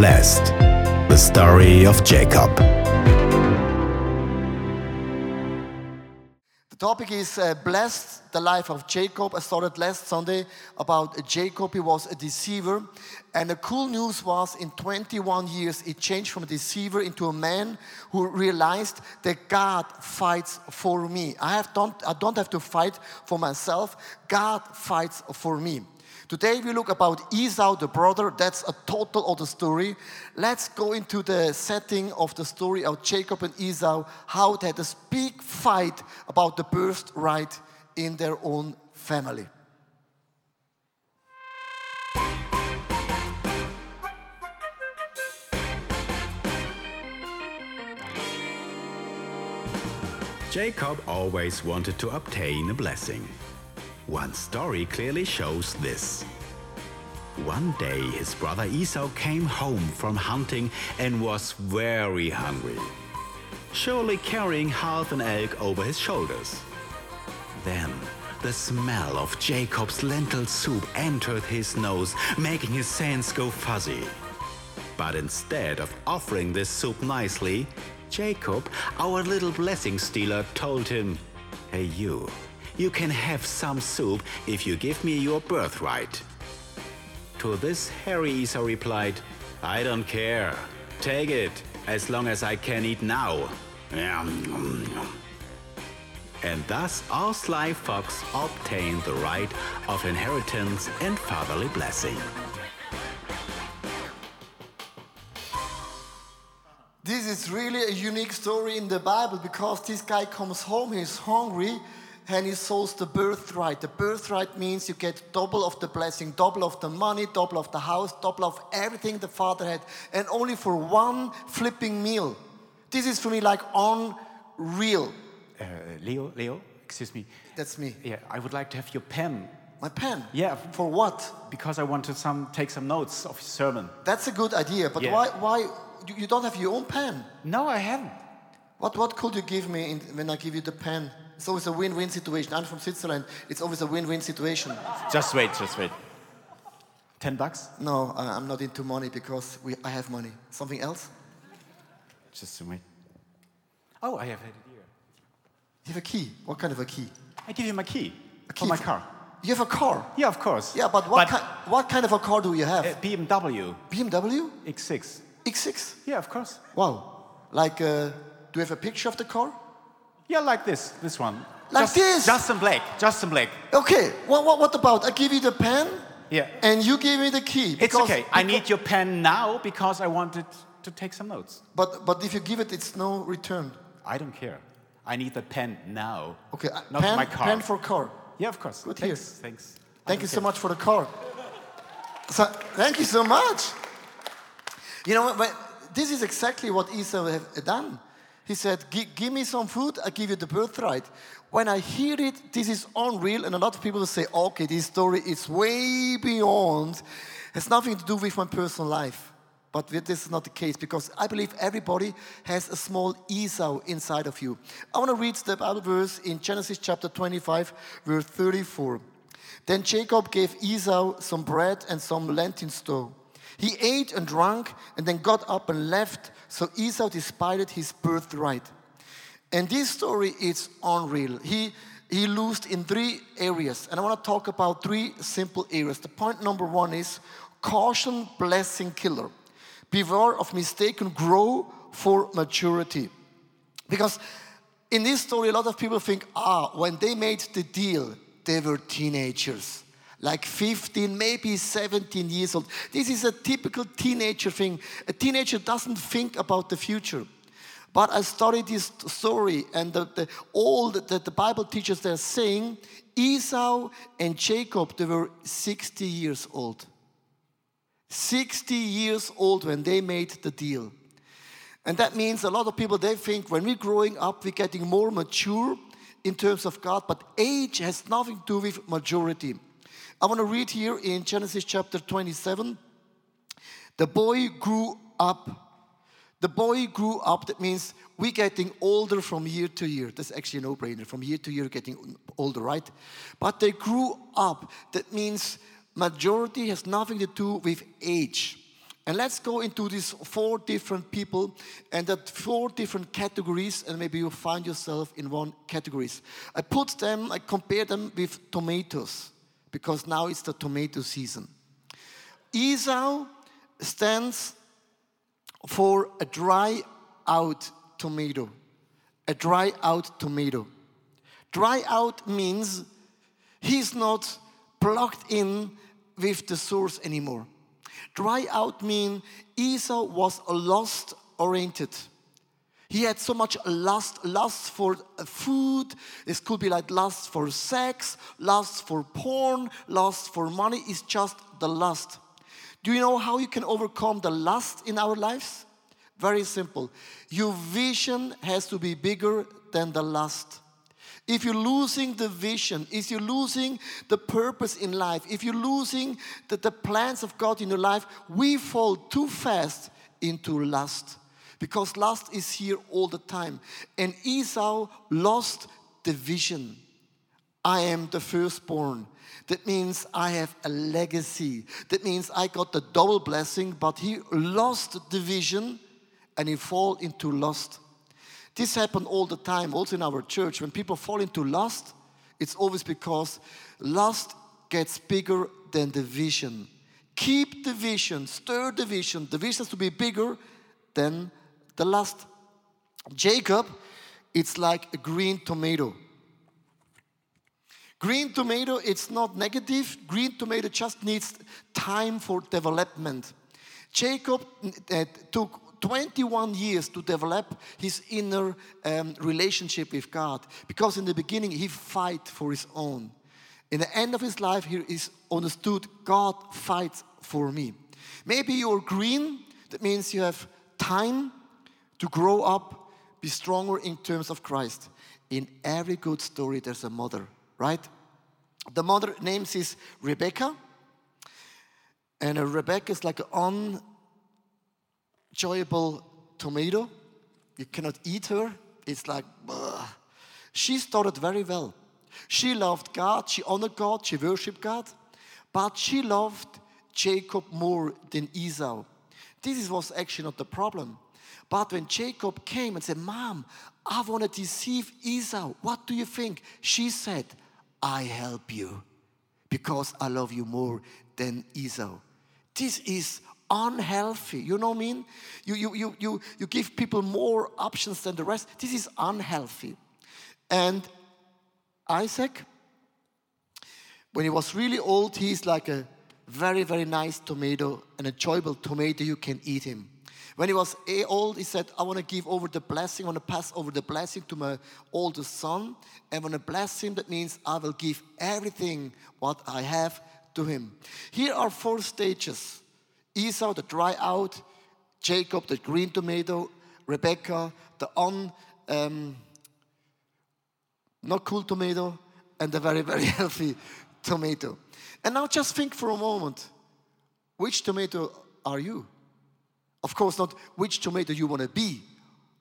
Blessed, the story of Jacob. The topic is uh, blessed the life of Jacob. I started last Sunday about Jacob. He was a deceiver. And the cool news was in 21 years, it changed from a deceiver into a man who realized that God fights for me. I, have don't, I don't have to fight for myself, God fights for me. Today we look about Esau, the brother. That's a total other story. Let's go into the setting of the story of Jacob and Esau, how they had a big fight about the birthright in their own family. Jacob always wanted to obtain a blessing. One story clearly shows this. One day his brother Esau came home from hunting and was very hungry, surely carrying half an egg over his shoulders. Then the smell of Jacob's lentil soup entered his nose, making his sense go fuzzy. But instead of offering this soup nicely, Jacob, our little blessing stealer, told him, Hey, you, you can have some soup if you give me your birthright. To this, Harry Esau replied, I don't care. Take it, as long as I can eat now. And thus, our sly fox obtained the right of inheritance and fatherly blessing. This is really a unique story in the Bible because this guy comes home, he's hungry, and he sows the birthright. The birthright means you get double of the blessing, double of the money, double of the house, double of everything the father had, and only for one flipping meal. This is for me like unreal. Uh, Leo, Leo, excuse me. That's me. Yeah, I would like to have your pen My pen. Yeah. For what? because I want to some take some notes of your sermon. That's a good idea, but Yeah. why? Why you, you don't have your own pen? No, I haven't. What what could you give me in, when I give you the pen? It's always a win-win situation. I'm from Switzerland. It's always a win-win situation. Just wait, just wait. Ten bucks? No, I- I'm not into money because we, I have money. Something else? Just wait. Oh, I have it here. You have a key. What kind of a key? I give you my key for key my for- car. You have a car. Yeah, of course. Yeah, but what, ki- what kind of a car do you have? Uh, BMW BMW X6. X6. Yeah, of course. Wow. Like, uh, do you have a picture of the car? Yeah, like this, this one. Like just, this? Just in black, just in black. Okay. What, what, what about I give you the pen? Yeah. And you give me the key. It's okay. I need your pen now because I wanted to take some notes. But but if you give it, it's no return. I don't care. I need the pen now. Okay. uh, Not pen, my car. pen for car. Yeah, of course. Good thanks, here. Thanks. Thank you don't so much for the car. So, thank you so much. You know, this is exactly what Esau have done. He said, Give me some food, I give you the birthright. When I hear it, this is unreal, and a lot of people say, Okay, this story is way beyond, has nothing to do with my personal life. But this is not the case because I believe everybody has a small Esau inside of you. I want to read the Bible verse in Genesis chapter 25, verse 34. Then Jacob gave Esau some bread and some lentil stew. He ate and drank and then got up and left, so Esau despised his birthright. And this story is unreal. He, he lost in three areas, and I want to talk about three simple areas. The point number one is caution, blessing, killer. Beware of mistaken grow for maturity. Because in this story, a lot of people think, ah, when they made the deal, they were teenagers. Like 15, maybe 17 years old. This is a typical teenager thing. A teenager doesn't think about the future. But I studied this story, and the, the, all that the, the Bible teaches, they're saying Esau and Jacob, they were 60 years old. 60 years old when they made the deal. And that means a lot of people, they think when we're growing up, we're getting more mature in terms of God, but age has nothing to do with majority. I want to read here in Genesis chapter 27. The boy grew up. The boy grew up, that means we're getting older from year to year. That's actually a no brainer. From year to year, getting older, right? But they grew up. That means majority has nothing to do with age. And let's go into these four different people and that four different categories, and maybe you'll find yourself in one categories. I put them, I compare them with tomatoes, because now it's the tomato season. Esau stands for a dry out tomato. A dry out tomato. Dry out means he's not plugged in with the source anymore. Dry out mean Esau was a lust oriented. He had so much lust, lust for uh, food. This could be like lust for sex, lust for porn, lust for money. It's just the lust. Do you know how you can overcome the lust in our lives? Very simple. Your vision has to be bigger than the lust. If you're losing the vision, if you're losing the purpose in life, if you're losing the, the plans of God in your life, we fall too fast into lust. Because lust is here all the time. And Esau lost the vision. I am the firstborn. That means I have a legacy. That means I got the double blessing, but he lost the vision and he fall into lust. This happens all the time, also in our church. When people fall into lust, it's always because lust gets bigger than the vision. Keep the vision, stir the vision. The vision has to be bigger than the last, Jacob, it's like a green tomato. Green tomato, it's not negative. Green tomato just needs time for development. Jacob uh, took 21 years to develop his inner um, relationship with God because in the beginning he fight for his own. In the end of his life, he is understood God fights for me. Maybe you're green, that means you have time to grow up, be stronger in terms of Christ. In every good story, there's a mother right? The mother names is Rebecca. And a Rebecca is like an unenjoyable tomato. You cannot eat her. It's like, she started very well. She loved God, she honored God, she worshiped God, but she loved Jacob more than Esau. This was actually not the problem. But when Jacob came and said, Mom, I want to deceive Esau, what do you think? She said, I help you because I love you more than Esau. This is unhealthy. You know what I mean? You, you, you, you, you give people more options than the rest. This is unhealthy. And Isaac, when he was really old, he's like a very, very nice tomato, an enjoyable tomato. You can eat him. When he was old, he said, I want to give over the blessing, I want to pass over the blessing to my oldest son. And when I bless him, that means I will give everything what I have to him. Here are four stages Esau, the dry out, Jacob, the green tomato, Rebecca, the un, um, not cool tomato, and the very, very healthy tomato. And now just think for a moment which tomato are you? Of course, not which tomato you want to be,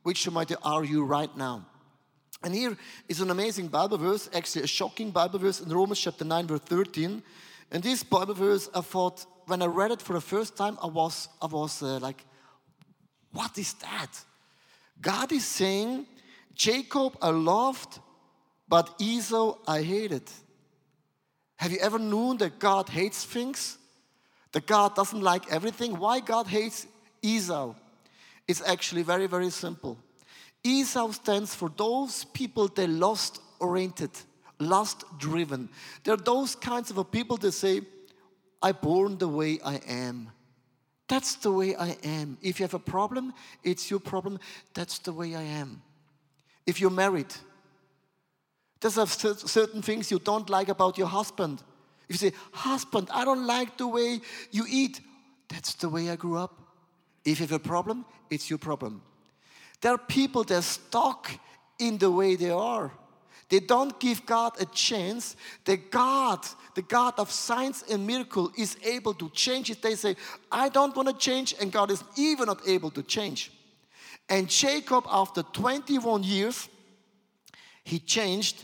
which tomato are you right now? And here is an amazing Bible verse, actually a shocking Bible verse in Romans chapter 9, verse 13. And this Bible verse, I thought, when I read it for the first time, I was, I was uh, like, what is that? God is saying, Jacob I loved, but Esau I hated. Have you ever known that God hates things? That God doesn't like everything? Why God hates Esau. It's actually very, very simple. Esau stands for those people they lost oriented, lust driven. They're those kinds of people that say, I born the way I am. That's the way I am. If you have a problem, it's your problem. That's the way I am. If you're married, there's certain things you don't like about your husband. If you say, Husband, I don't like the way you eat, that's the way I grew up. If you have a problem, it's your problem. There are people that are stuck in the way they are. They don't give God a chance. The God, the God of signs and miracle, is able to change it. They say, I don't want to change, and God is even not able to change. And Jacob, after 21 years, he changed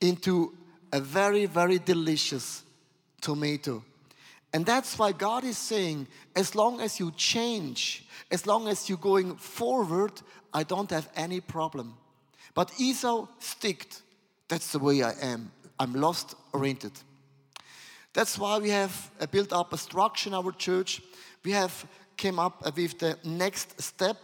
into a very, very delicious tomato. And that's why God is saying, as long as you change, as long as you're going forward, I don't have any problem. But Esau sticked. That's the way I am. I'm lost oriented. That's why we have uh, built up a structure in our church. We have came up with the next step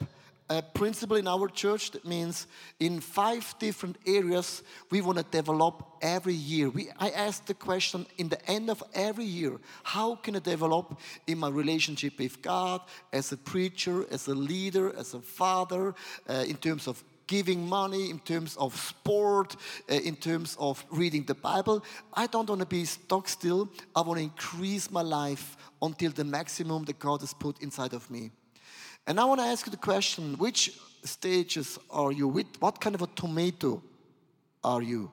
a principle in our church that means in five different areas we want to develop every year. We, I ask the question in the end of every year how can I develop in my relationship with God, as a preacher, as a leader, as a father, uh, in terms of giving money, in terms of sport, uh, in terms of reading the Bible. I don't want to be stuck still. I want to increase my life until the maximum that God has put inside of me. And I want to ask you the question which stages are you with? What kind of a tomato are you?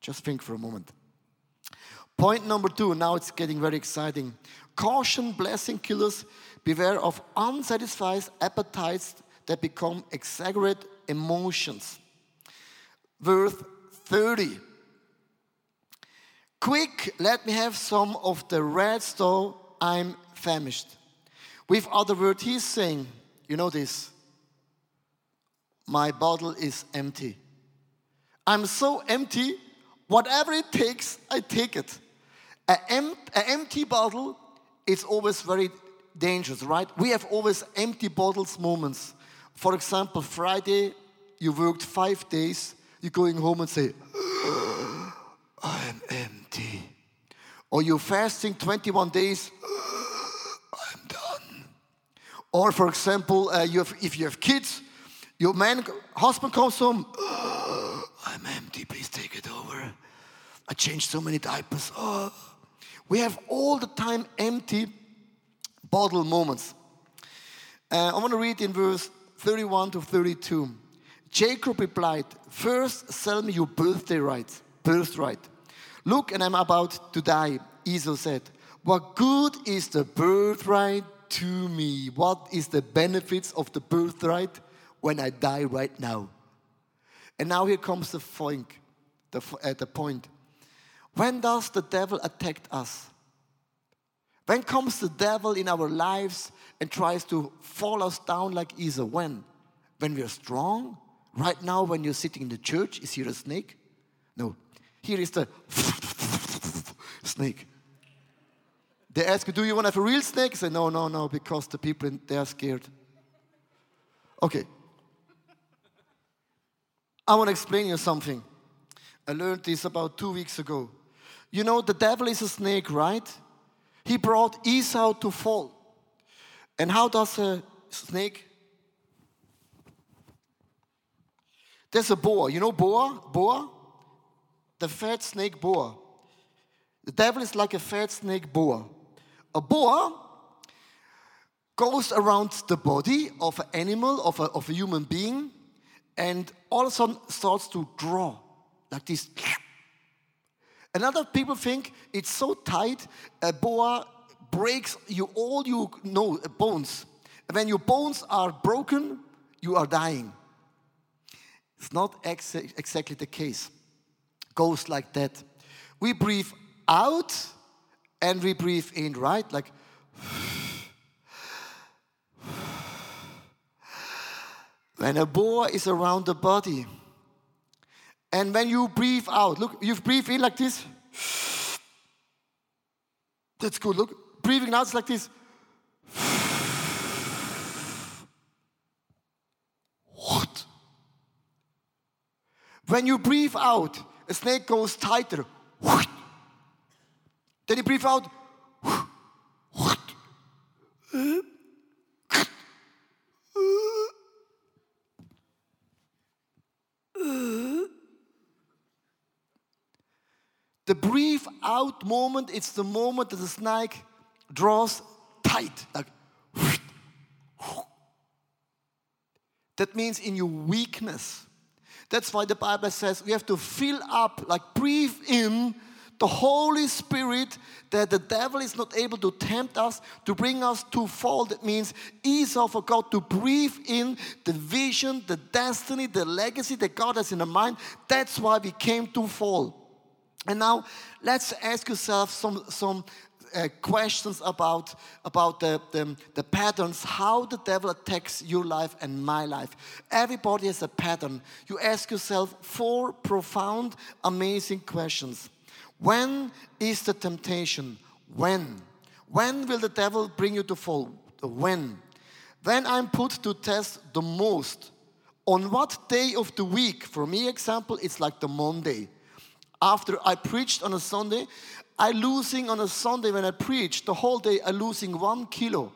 Just think for a moment. Point number two, now it's getting very exciting. Caution, blessing killers, beware of unsatisfied appetites that become exaggerate emotions. Verse 30. Quick, let me have some of the red stove, I'm famished. With other words, he's saying, you know this, my bottle is empty. I'm so empty, whatever it takes, I take it. An empty bottle is always very dangerous, right? We have always empty bottles moments. For example, Friday, you worked five days, you're going home and say, I'm empty. Or you're fasting 21 days, or, for example, uh, you have, if you have kids, your man, husband comes home, oh, I'm empty, please take it over. I changed so many diapers. Oh. We have all the time empty bottle moments. Uh, I want to read in verse 31 to 32. Jacob replied, First, sell me your birthday right, birthright. Look, and I'm about to die. Esau said, What good is the birthright to me what is the benefits of the birthright when I die right now. And now here comes the point. The, uh, the point. When does the devil attack us? When comes the devil in our lives and tries to fall us down like Esau? When? When we are strong? Right now, when you're sitting in the church, is here a snake? No. Here is the snake. They ask you, do you want to have a real snake? I say, no, no, no, because the people, they are scared. Okay. I want to explain you something. I learned this about two weeks ago. You know, the devil is a snake, right? He brought Esau to fall. And how does a snake? There's a boa. You know boa? Boa? The fat snake boa. The devil is like a fat snake boa. A boa goes around the body of an animal, of a, of a human being, and all of a sudden starts to draw like this. And other people think it's so tight, a boa breaks you all you know bones. And when your bones are broken, you are dying. It's not ex exactly the case. Goes like that. We breathe out and we breathe in, right? Like, when a boa is around the body, and when you breathe out, look, you breathe in like this. That's good. Look, breathing out is like this. What? When you breathe out, a snake goes tighter. Then you breathe out. The breathe out moment, it's the moment that the snake draws tight. Like that means in your weakness. That's why the Bible says we have to fill up, like breathe in the Holy Spirit that the devil is not able to tempt us, to bring us to fall. That means Esau forgot to breathe in the vision, the destiny, the legacy that God has in the mind. That's why we came to fall. And now let's ask yourself some, some uh, questions about, about the, the, the patterns, how the devil attacks your life and my life. Everybody has a pattern. You ask yourself four profound, amazing questions. When is the temptation? When? When will the devil bring you to fall? When? When I'm put to test the most. On what day of the week? For me, example, it's like the Monday. After I preached on a Sunday, I losing on a Sunday when I preach the whole day. I losing one kilo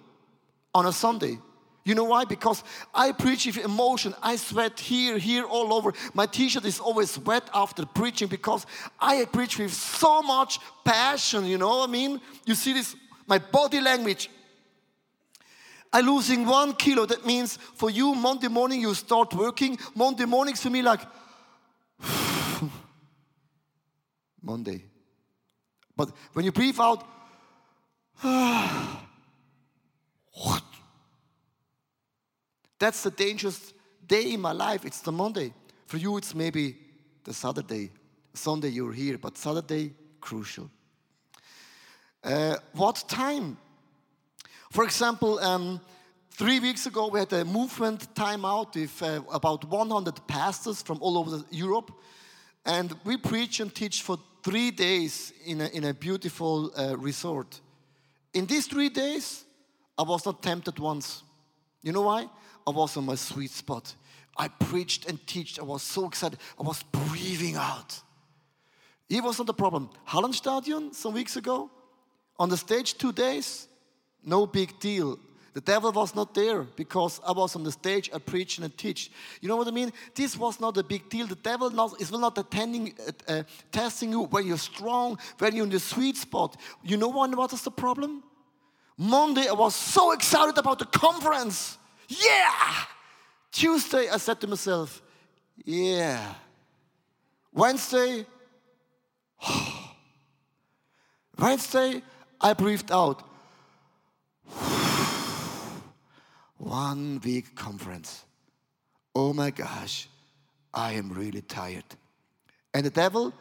on a Sunday. You know why? Because I preach with emotion. I sweat here, here, all over. My t-shirt is always wet after preaching because I preach with so much passion. You know what I mean? You see this, my body language. I'm losing one kilo. That means for you, Monday morning you start working. Monday mornings for me like Monday. But when you breathe out, what? That's the dangerous day in my life. It's the Monday. For you, it's maybe the Saturday. Sunday, you're here, but Saturday, crucial. Uh, what time? For example, um, three weeks ago, we had a movement timeout with uh, about 100 pastors from all over Europe. And we preach and teach for three days in a, in a beautiful uh, resort. In these three days, I was not tempted once. You know why? I was on my sweet spot. I preached and teached. I was so excited. I was breathing out. It was not the problem. Hallenstadion some weeks ago, on the stage two days, no big deal. The devil was not there because I was on the stage, I preached and I teach. You know what I mean? This was not a big deal. The devil is not attending, uh, uh, testing you when you're strong, when you're in the sweet spot. You know what, what is the problem? Monday, I was so excited about the conference. Yeah! Tuesday, I said to myself, yeah. Wednesday, Wednesday, I breathed out. One week conference. Oh my gosh, I am really tired. And the devil?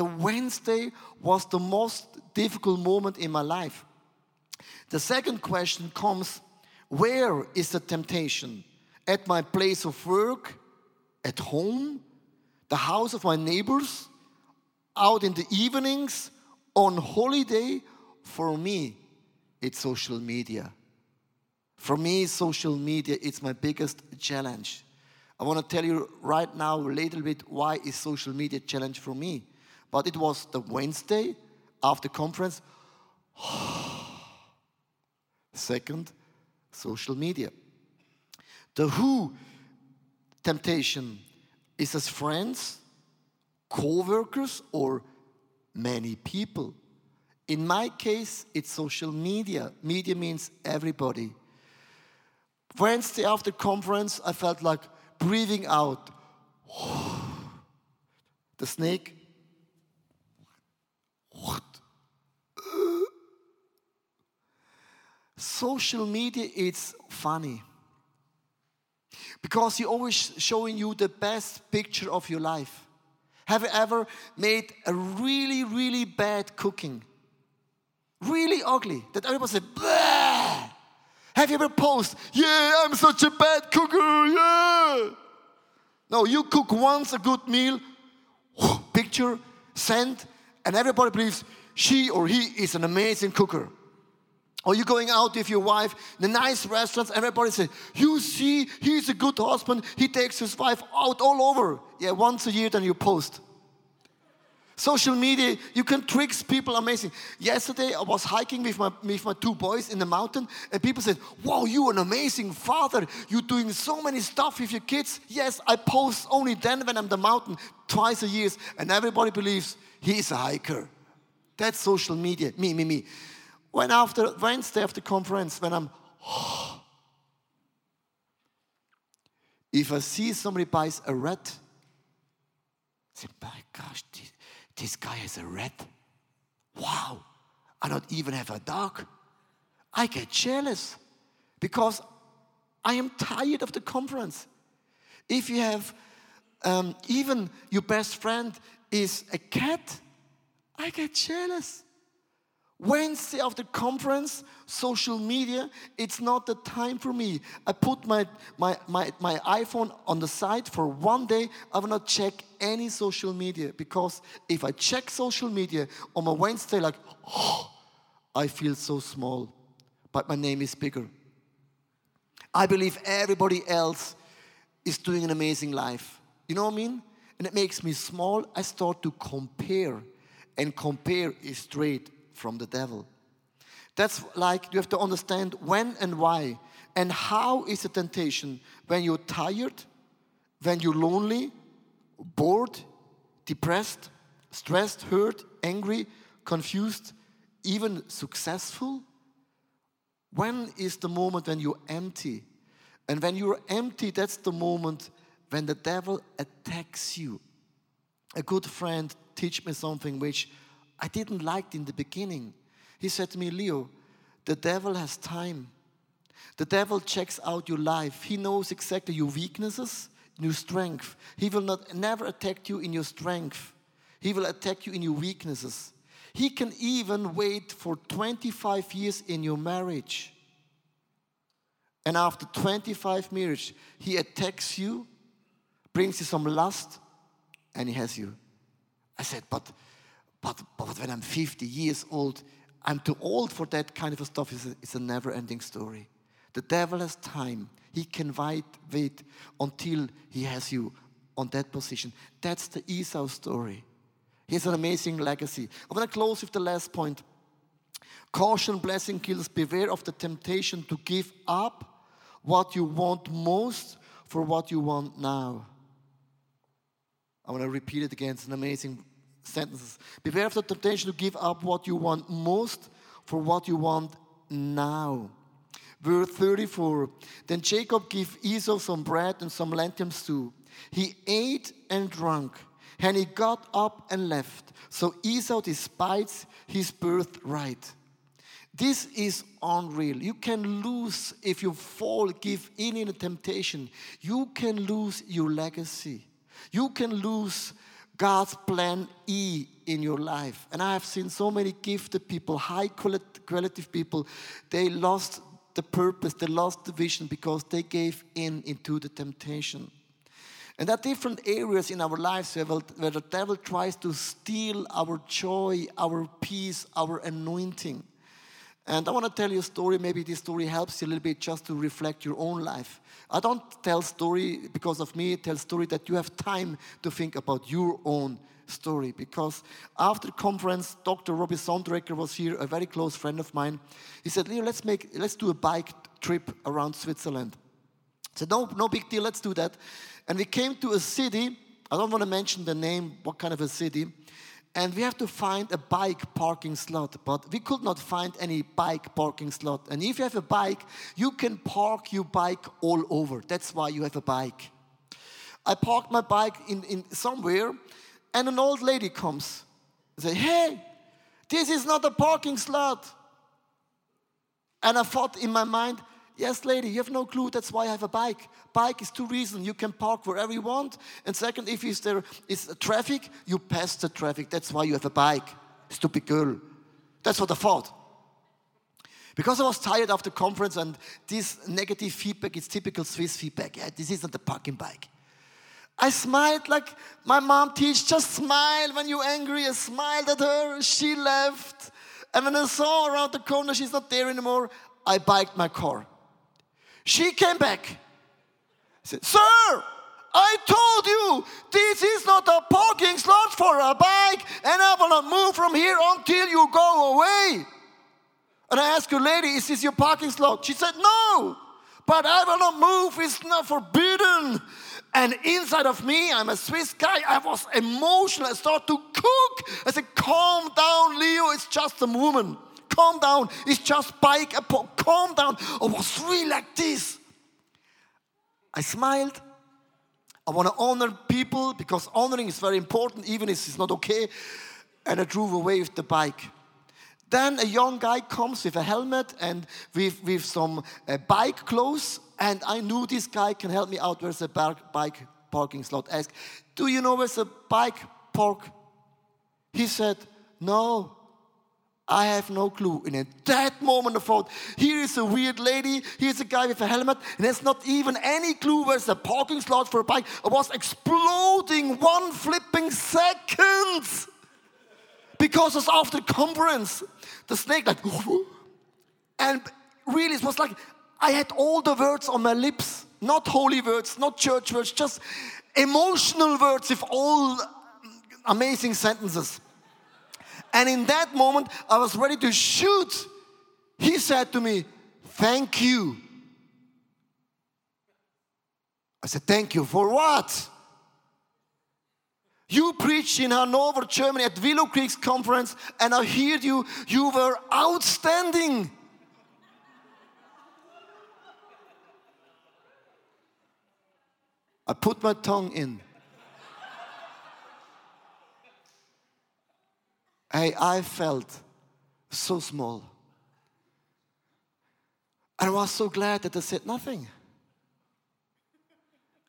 The Wednesday was the most difficult moment in my life. The second question comes where is the temptation? At my place of work, at home, the house of my neighbors, out in the evenings, on holiday? For me, it's social media. For me, social media is my biggest challenge. I want to tell you right now a little bit why is social media challenge for me. But it was the Wednesday after conference. Second, social media. The who temptation is as friends, co-workers, or many people. In my case, it's social media. Media means everybody. Wednesday after conference, I felt like breathing out. The snake. What? Social media, it's funny. Because you're always showing you the best picture of your life. Have you ever made a really, really bad cooking? really ugly that everybody said, Bleh! Have you ever posted, yeah, I'm such a bad cooker, yeah? No, you cook once a good meal, picture, send, and everybody believes she or he is an amazing cooker. Or you going out with your wife the nice restaurants, everybody says, You see, he's a good husband, he takes his wife out all over. Yeah, once a year, then you post. Social media, you can trick people amazing. Yesterday, I was hiking with my, with my two boys in the mountain, and people said, Wow, you're an amazing father. You're doing so many stuff with your kids. Yes, I post only then when I'm the mountain, twice a year, and everybody believes he's a hiker. That's social media. Me, me, me. When after Wednesday after conference, when I'm, oh, if I see somebody buys a rat, I say, my gosh, this, this guy has a rat. Wow, I don't even have a dog. I get jealous because I am tired of the conference. If you have um, even your best friend is a cat, I get jealous. Wednesday after conference, social media, it's not the time for me. I put my, my, my, my iPhone on the side for one day. I will not check any social media because if I check social media on my Wednesday, like, oh, I feel so small, but my name is bigger. I believe everybody else is doing an amazing life. You know what I mean? And it makes me small. I start to compare, and compare is straight from the devil. That's like you have to understand when and why. And how is a temptation when you're tired, when you're lonely, bored, depressed, stressed, hurt, angry, confused, even successful? When is the moment when you're empty? And when you're empty, that's the moment when the devil attacks you. A good friend teach me something which I didn't like it in the beginning. He said to me, Leo, the devil has time. The devil checks out your life. He knows exactly your weaknesses, your strength. He will not never attack you in your strength. He will attack you in your weaknesses. He can even wait for 25 years in your marriage. And after 25 marriage, he attacks you, brings you some lust, and he has you. I said, but but, but when I'm 50 years old, I'm too old for that kind of stuff. It's a, it's a never ending story. The devil has time. He can wait, wait until he has you on that position. That's the Esau story. He has an amazing legacy. I'm going to close with the last point. Caution, blessing kills. Beware of the temptation to give up what you want most for what you want now. I want to repeat it again. It's an amazing sentences. Beware of the temptation to give up what you want most for what you want now. Verse 34 Then Jacob gave Esau some bread and some lentil stew. He ate and drank, and he got up and left. So Esau despises his birthright. This is unreal. You can lose if you fall, give in in a temptation. You can lose your legacy. You can lose God's plan E in your life. And I have seen so many gifted people, high quality people, they lost the purpose, they lost the vision because they gave in into the temptation. And there are different areas in our lives where the devil tries to steal our joy, our peace, our anointing. And I want to tell you a story. Maybe this story helps you a little bit just to reflect your own life. I don't tell story because of me. I tell story that you have time to think about your own story. Because after the conference, Dr. Robbie Sonderegger was here, a very close friend of mine. He said, Leo, let's make, let's do a bike trip around Switzerland. I said, no, no big deal. Let's do that. And we came to a city. I don't want to mention the name, what kind of a city and we have to find a bike parking slot but we could not find any bike parking slot. And if you have a bike you can park your bike all over. That's why you have a bike. I parked my bike in, in somewhere and an old lady comes. And say hey this is not a parking slot. And i thought in my mind Yes, lady, you have no clue. That's why I have a bike. Bike is two reasons. You can park wherever you want. And second, if there is traffic, you pass the traffic. That's why you have a bike. Stupid girl. That's what I thought. Because I was tired after conference and this negative feedback is typical Swiss feedback. Yeah, this isn't a parking bike. I smiled like my mom teach, just smile when you're angry. I smiled at her. She left. And when I saw around the corner she's not there anymore, I biked my car. She came back. Said, Sir, I told you this is not a parking slot for a bike, and I will not move from here until you go away. And I asked her, lady, is this your parking slot? She said, No, but I will not move. It's not forbidden. And inside of me, I'm a Swiss guy. I was emotional. I started to cook. I said, Calm down, Leo. It's just a woman calm down. It's just bike. Calm down. I was really like this. I smiled. I want to honor people because honoring is very important, even if it's not okay. And I drove away with the bike. Then a young guy comes with a helmet and with, with some uh, bike clothes. And I knew this guy can help me out. Where's a bike parking slot? Ask, Do you know where's a bike park? He said, No, I have no clue. And in that moment, I thought, here is a weird lady, here's a guy with a helmet, and there's not even any clue where's the parking slot for a bike. I was exploding one flipping second because it's after the conference. The snake, like, and really, it was like I had all the words on my lips, not holy words, not church words, just emotional words with all amazing sentences. And in that moment, I was ready to shoot. He said to me, Thank you. I said, Thank you for what? You preached in Hanover, Germany at Willow Creek's conference, and I heard you. You were outstanding. I put my tongue in. Hey, I felt so small. And I was so glad that I said nothing.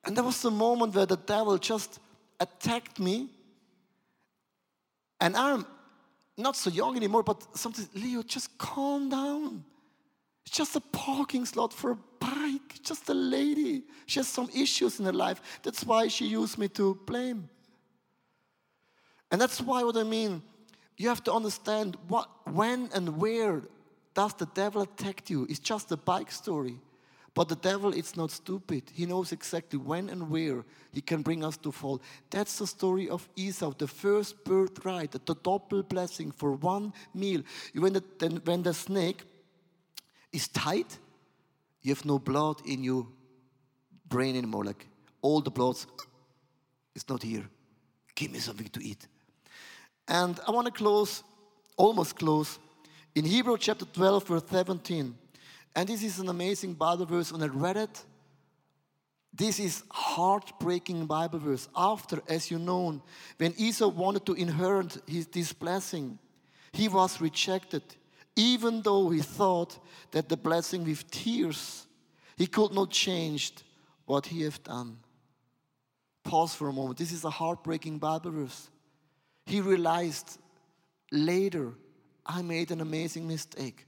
And there was the moment where the devil just attacked me. And I'm not so young anymore, but something, Leo, just calm down. It's just a parking slot for a bike, just a lady. She has some issues in her life. That's why she used me to blame. And that's why what I mean you have to understand what, when and where does the devil attack you. It's just a bike story. But the devil is not stupid. He knows exactly when and where he can bring us to fall. That's the story of Esau, the first birthright, the double blessing for one meal. When the, when the snake is tight, you have no blood in your brain anymore. Like all the blood is not here. Give me something to eat. And I want to close, almost close, in Hebrew chapter 12, verse 17. And this is an amazing Bible verse. When I read it, this is heartbreaking Bible verse. After, as you know, when Esau wanted to inherit his, this blessing, he was rejected, even though he thought that the blessing with tears, he could not change what he had done. Pause for a moment. This is a heartbreaking Bible verse. He realized later, I made an amazing mistake.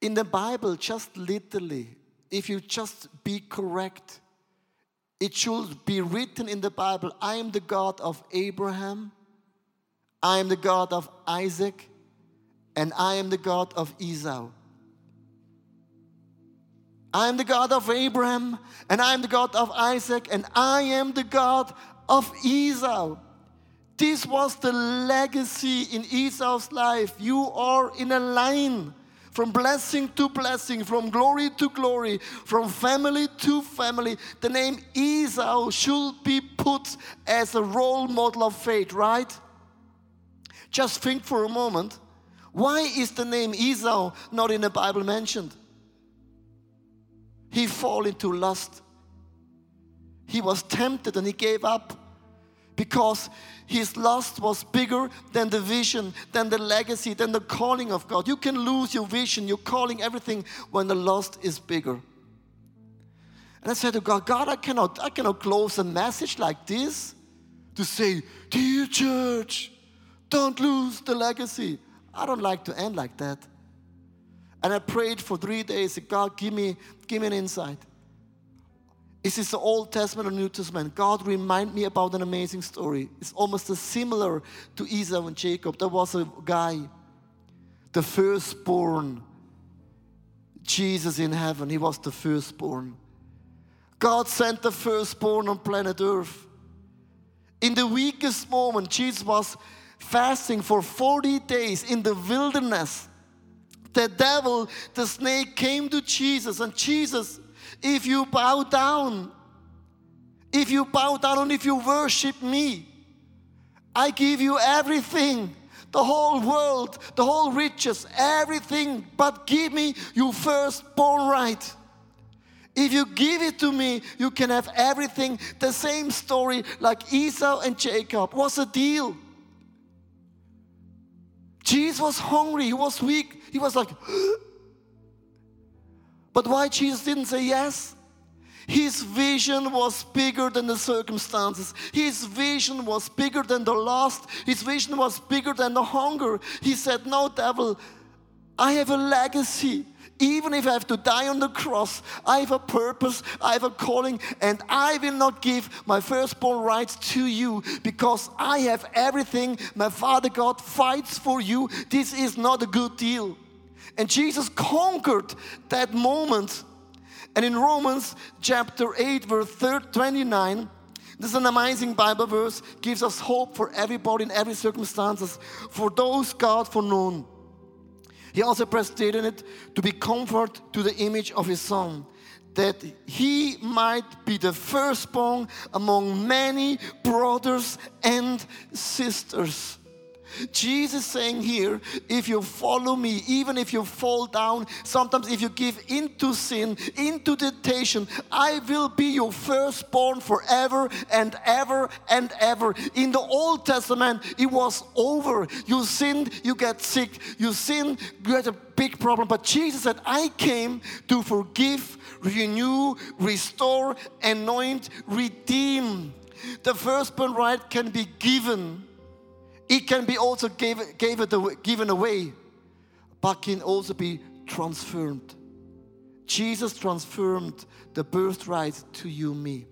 In the Bible, just literally, if you just be correct, it should be written in the Bible I am the God of Abraham, I am the God of Isaac, and I am the God of Esau. I am the God of Abraham, and I am the God of Isaac, and I am the God of Esau. This was the legacy in Esau's life. You are in a line from blessing to blessing, from glory to glory, from family to family. The name Esau should be put as a role model of faith, right? Just think for a moment. Why is the name Esau not in the Bible mentioned? He fall into lust. He was tempted and he gave up because his lust was bigger than the vision, than the legacy, than the calling of God. You can lose your vision, your calling, everything when the lust is bigger. And I said to God, God, I cannot, I cannot close a message like this to say, Dear church, don't lose the legacy. I don't like to end like that. And I prayed for three days. God, give me, give me an insight. Is this the Old Testament or New Testament? God remind me about an amazing story. It's almost similar to Esau and Jacob. There was a guy, the firstborn, Jesus in heaven. He was the firstborn. God sent the firstborn on planet Earth. In the weakest moment, Jesus was fasting for 40 days in the wilderness. The devil, the snake, came to Jesus, and Jesus if you bow down, if you bow down and if you worship me, I give you everything the whole world, the whole riches, everything, but give me your firstborn right. If you give it to me, you can have everything. The same story like Esau and Jacob was a deal. Jesus was hungry, he was weak, he was like, But why Jesus didn't say yes? His vision was bigger than the circumstances. His vision was bigger than the lust. His vision was bigger than the hunger. He said, No, devil, I have a legacy. Even if I have to die on the cross, I have a purpose, I have a calling, and I will not give my firstborn rights to you because I have everything. My Father God fights for you. This is not a good deal. And Jesus conquered that moment. And in Romans chapter 8, verse 29, this is an amazing Bible verse, gives us hope for everybody in every circumstances, for those God foreknown. He also predestinated it to be comfort to the image of his son, that he might be the firstborn among many brothers and sisters. Jesus saying here, if you follow me, even if you fall down, sometimes if you give into sin, into temptation, I will be your firstborn forever and ever and ever. In the Old Testament, it was over. You sinned, you get sick. You sin, you had a big problem. But Jesus said, I came to forgive, renew, restore, anoint, redeem. The firstborn right can be given it can be also gave, gave it away, given away, but can also be transformed. Jesus transformed the birthright to you and me.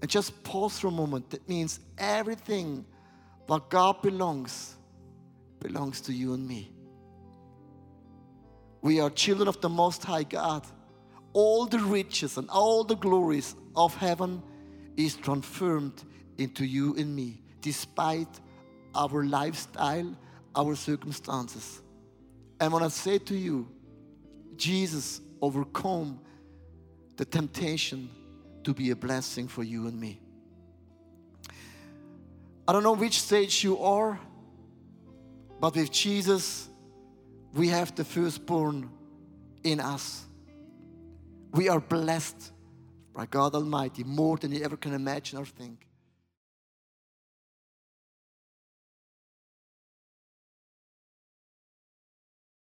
And just pause for a moment. That means everything what God belongs belongs to you and me. We are children of the Most High God. All the riches and all the glories of heaven is transformed into you and me, despite our lifestyle, our circumstances. And when I say to you, Jesus overcome the temptation to be a blessing for you and me. I don't know which stage you are, but with Jesus, we have the firstborn in us. We are blessed by God Almighty more than you ever can imagine or think.